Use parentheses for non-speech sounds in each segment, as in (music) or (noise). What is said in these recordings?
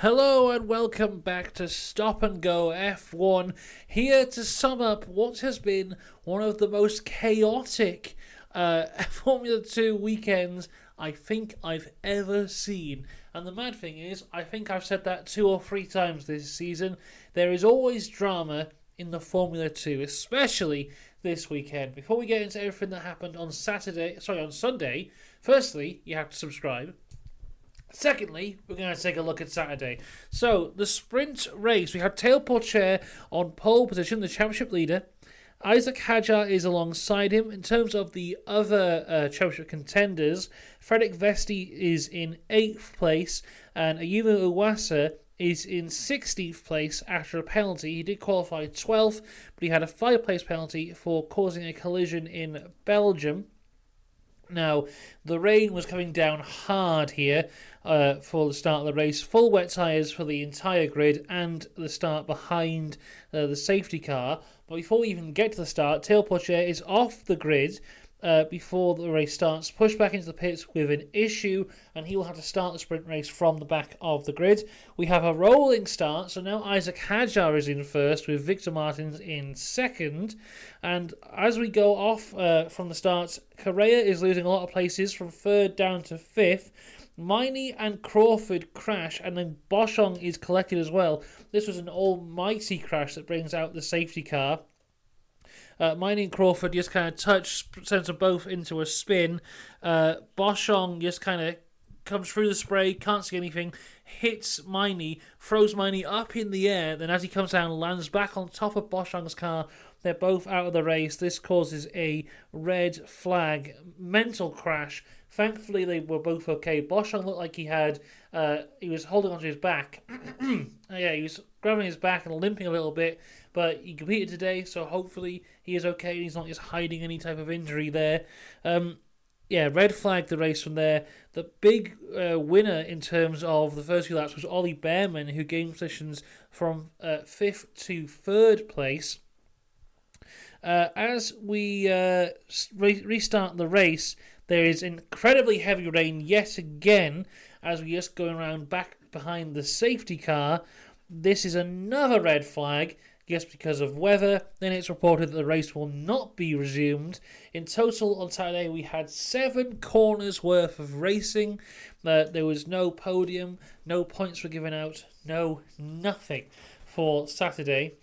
Hello and welcome back to Stop and Go F1, here to sum up what has been one of the most chaotic uh, (laughs) Formula 2 weekends I think I've ever seen. And the mad thing is, I think I've said that two or three times this season. There is always drama in the Formula 2, especially this weekend. Before we get into everything that happened on Saturday, sorry, on Sunday, firstly, you have to subscribe. Secondly, we're going to take a look at Saturday. So, the sprint race, we had Théo Pourchaire on pole position, the championship leader. Isaac Hadjar is alongside him. In terms of the other uh, championship contenders, Frederik Vesti is in 8th place, and Ayumu Iwasa is in 16th place after a penalty. He did qualify 12th, but he had a 5 place penalty for causing a collision in Belgium. Now, the rain was coming down hard here uh, for the start of the race. Full wet tyres for the entire grid and the start behind uh, the safety car. But before we even get to the start, Théo Pourchaire is off the grid uh, before the race starts, pushed back into the pits with an issue, and he will have to start the sprint race from the back of the grid. We have a rolling start, so now Isaac Hadjar is in first with Victor Martins in second. And as we go off uh, from the start, Correa is losing a lot of places from third down to fifth. Maini and Crawford crash, and then Boschung is collected as well. This was an almighty crash that brings out the safety car. Uh, Maini and Crawford just kind of touch, sends them both into a spin. Uh, Boschung just kind of comes through the spray, can't see anything, hits Maini, throws Maini up in the air, then as he comes down, lands back on top of Boschung's car. They're both out of the race. This causes a red flag, mental crash. Thankfully, they were both okay. Boschung looked like he had, uh, he was holding onto his back. (clears throat) yeah, he was grabbing his back and limping a little bit, but he competed today, so hopefully he is okay and he's not just hiding any type of injury there. Um, yeah, red flag the race from there. The big uh, winner in terms of the first few laps was Ollie Bearman, who gained positions from uh, fifth to third place. Uh, as we uh, re- restart the race, there is incredibly heavy rain yet again as we're just going around back behind the safety car. This is another red flag just because of weather. Then it's reported that the race will not be resumed. In total, on Saturday, we had seven corners worth of racing. Uh, there was no podium, no points were given out, no nothing for Saturday.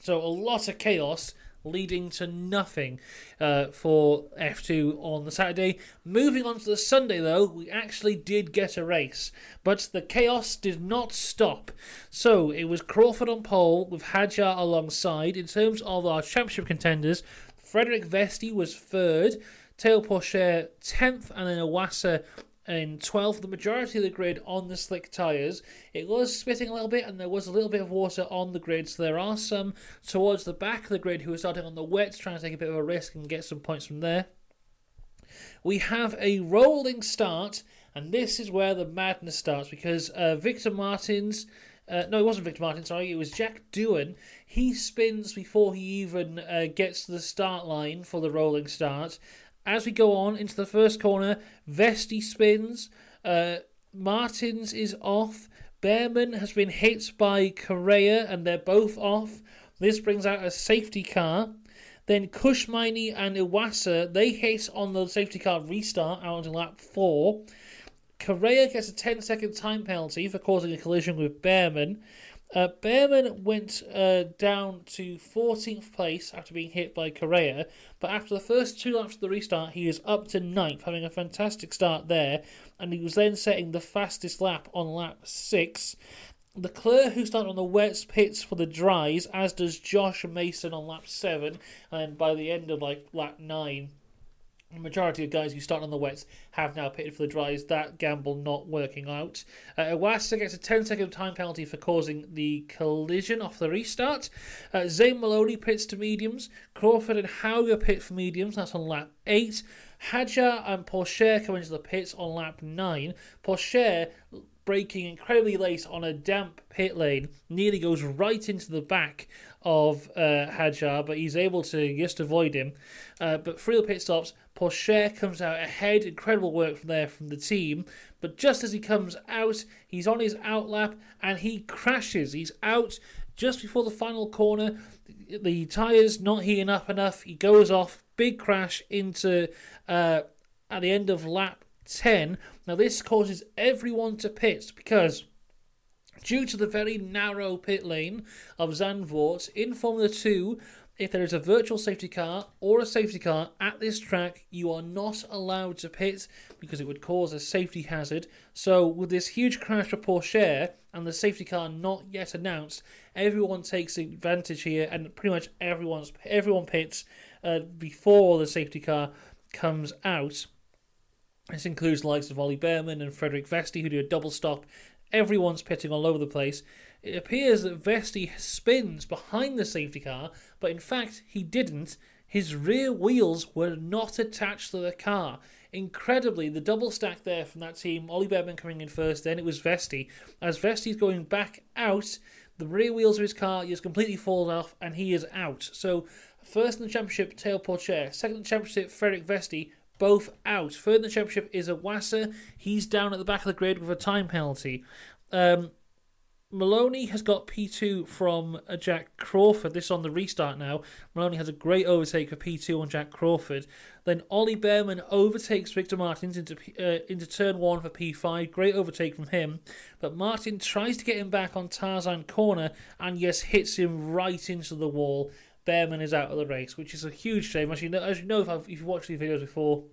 So a lot of chaos leading to nothing uh, for F2 on the Saturday. Moving on to the Sunday, though, we actually did get a race, but the chaos did not stop. So it was Crawford on pole with Hadjar alongside. In terms of our championship contenders, Frederik Vesti was third. Théo Pourchaire 10th, and then Iwasa in 12th, the majority of the grid on the slick tyres. It was spitting a little bit, and there was a little bit of water on the grid, so there are some towards the back of the grid who are starting on the wet, trying to take a bit of a risk and get some points from there. We have a rolling start, and this is where the madness starts because uh, Victor Martins. Uh, no, it wasn't Victor Martin, sorry, it was Jack Doohan. He spins before he even uh, gets to the start line for the rolling start, as we go on into the first corner, Vesti spins. Uh, Martins is off. Bearman has been hit by Correa, and they're both off. This brings out a safety car. Then Kush Maini and Iwasa, they hit on the safety car restart out into lap 4. Correa gets a 10 second time penalty for causing a collision with Bearman. Uh, Bearman went uh, down to 14th place after being hit by Correa, but after the first two laps of the restart, he is up to 9th, having a fantastic start there, and he was then setting the fastest lap on lap 6. Leclerc, who started on the wet pits for the dries, as does Josh Mason on lap 7, and by the end of like lap 9, the majority of guys who start on the wets have now pitted for the dries. That gamble not working out. Uh, Iwasa gets a 10 second time penalty for causing the collision off the restart. Uh, Zane Maloney pits to mediums. Crawford and Hauger pit for mediums. That's on lap 8. Hadjar and Pourchaire come into the pits on lap 9. Pourchaire braking incredibly late on a damp pit lane, nearly goes right into the back of uh, Hadjar, but he's able to just avoid him. Uh, but through the pit stops, Pourchaire comes out ahead. Incredible work from there from the team. But But just as he comes out, he's on his out lap and he crashes. He's out just before the final corner. The tyres not heating up enough. He goes off. Big crash into uh, at the end of lap 10. Now, this causes everyone to pit because due to the very narrow pit lane of Zandvoort in Formula 2, if there is a virtual safety car or a safety car at this track, you are not allowed to pit because it would cause a safety hazard. So, with this huge crash for Porsche and the safety car not yet announced, everyone takes advantage here, and pretty much everyone's everyone pits uh, before the safety car comes out. This includes the likes of Ollie Bearman and Frederik Vesti, who do a double stop. Everyone's pitting all over the place. It appears that Vesti spins behind the safety car, but in fact he didn't. His rear wheels were not attached to the car. Incredibly, the double stack there from that team, Ollie Bearman coming in first, then it was Vesti. As Vesti's going back out, the rear wheels of his car just completely fall off and he is out. So, first in the championship, Théo Pourchaire. Second in the championship, Frederik Vesti both out. Third in the championship is Iwasa. He's down at the back of the grid with a time penalty. Um, Maloney has got P2 from uh, Jack Crawford. This on the restart now. Maloney has a great overtake for P2 on Jack Crawford. Then Ollie Bearman overtakes Victor Martins into uh, into turn one for P5. Great overtake from him. But Martin tries to get him back on Tarzan corner and yes, hits him right into the wall. Bearman is out of the race, which is a huge shame. As you know, as you know if, if you've watched these videos before,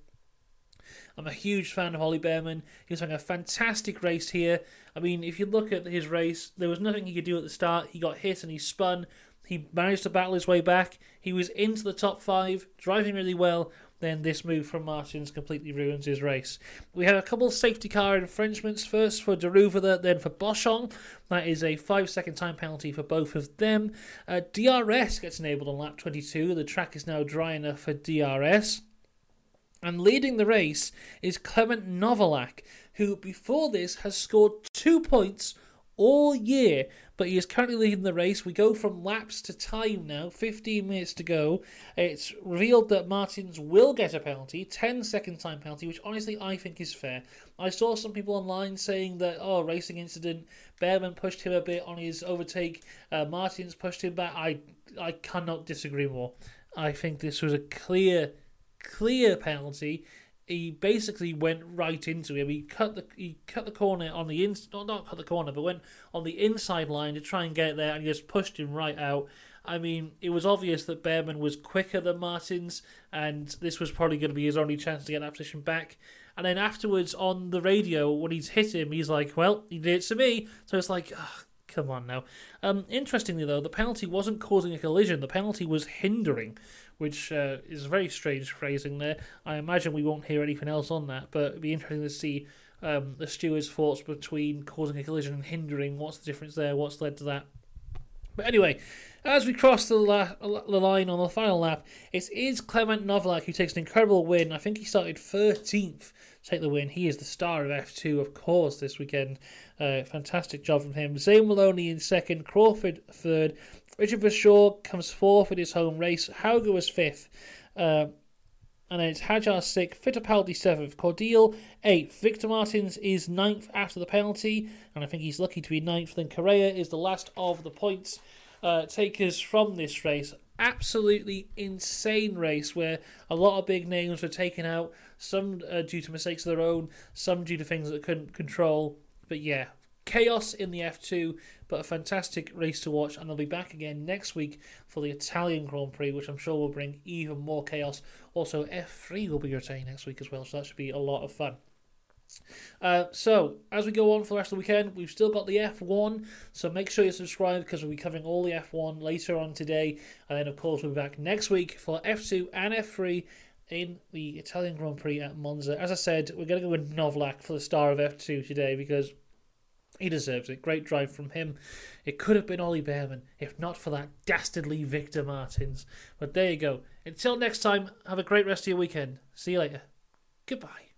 I'm a huge fan of Holly Ollie He was having a fantastic race here. I mean, if you look at his race, there was nothing he could do at the start. He got hit and he spun. He managed to battle his way back. He was into the top five, driving really well. Then this move from Martins completely ruins his race. We had a couple of safety car infringements first for Daruvala, then for Boschung. That is a five second time penalty for both of them. Uh, DRS gets enabled on lap 22. The track is now dry enough for DRS. And leading the race is Clement Novalak, who before this has scored two points all year, but he is currently leading the race. We go from laps to time now, 15 minutes to go. It's revealed that Martins will get a penalty, 10 second time penalty, which honestly I think is fair. I saw some people online saying that, oh, racing incident, Bearman pushed him a bit on his overtake, uh, Martins pushed him back. I, I cannot disagree more. I think this was a clear clear penalty. He basically went right into him. He cut the he cut the corner on the in not not cut the corner, but went on the inside line to try and get there, and he just pushed him right out. I mean, it was obvious that Bearman was quicker than Martins, and this was probably going to be his only chance to get that position back. And then afterwards on the radio, when he's hit him, he's like, "Well, he did it to me." So it's like, come on now. Um, interestingly, though, the penalty wasn't causing a collision. The penalty was hindering which uh, is a very strange phrasing there. I imagine we won't hear anything else on that, but it'd be interesting to see um, the steward's thoughts between causing a collision and hindering. What's the difference there? What's led to that? But anyway, as we cross the, la- the line on the final lap, it is Clement Novalak who takes an incredible win. I think he started 13th to take the win. He is the star of F2, of course, this weekend. Uh, fantastic job from him. Zane Maloney in second, Crawford third, Richard Verschoor comes fourth in his home race. Hauger was fifth. Uh, and then it's Hadjar sixth, Fittipaldi seventh, Cordeel eighth. Victor Martins is ninth after the penalty, and I think he's lucky to be ninth. Then Correa is the last of the points uh, takers from this race. Absolutely insane race where a lot of big names were taken out, some uh, due to mistakes of their own, some due to things that couldn't control. But yeah, chaos in the F2, but a fantastic race to watch. And they'll be back again next week for the Italian Grand Prix, which I'm sure will bring even more chaos. Also, F3 will be returning next week as well, so that should be a lot of fun. Uh, so, as we go on for the rest of the weekend, we've still got the F1, so make sure you subscribe because we'll be covering all the F1 later on today. And then, of course, we'll be back next week for F2 and F3 in the Italian Grand Prix at Monza. As I said, we're going to go with Novalak for the star of F2 today because he deserves it. Great drive from him. It could have been Ollie Bearman if not for that dastardly Victor Martins. But there you go. Until next time, have a great rest of your weekend. See you later. Goodbye.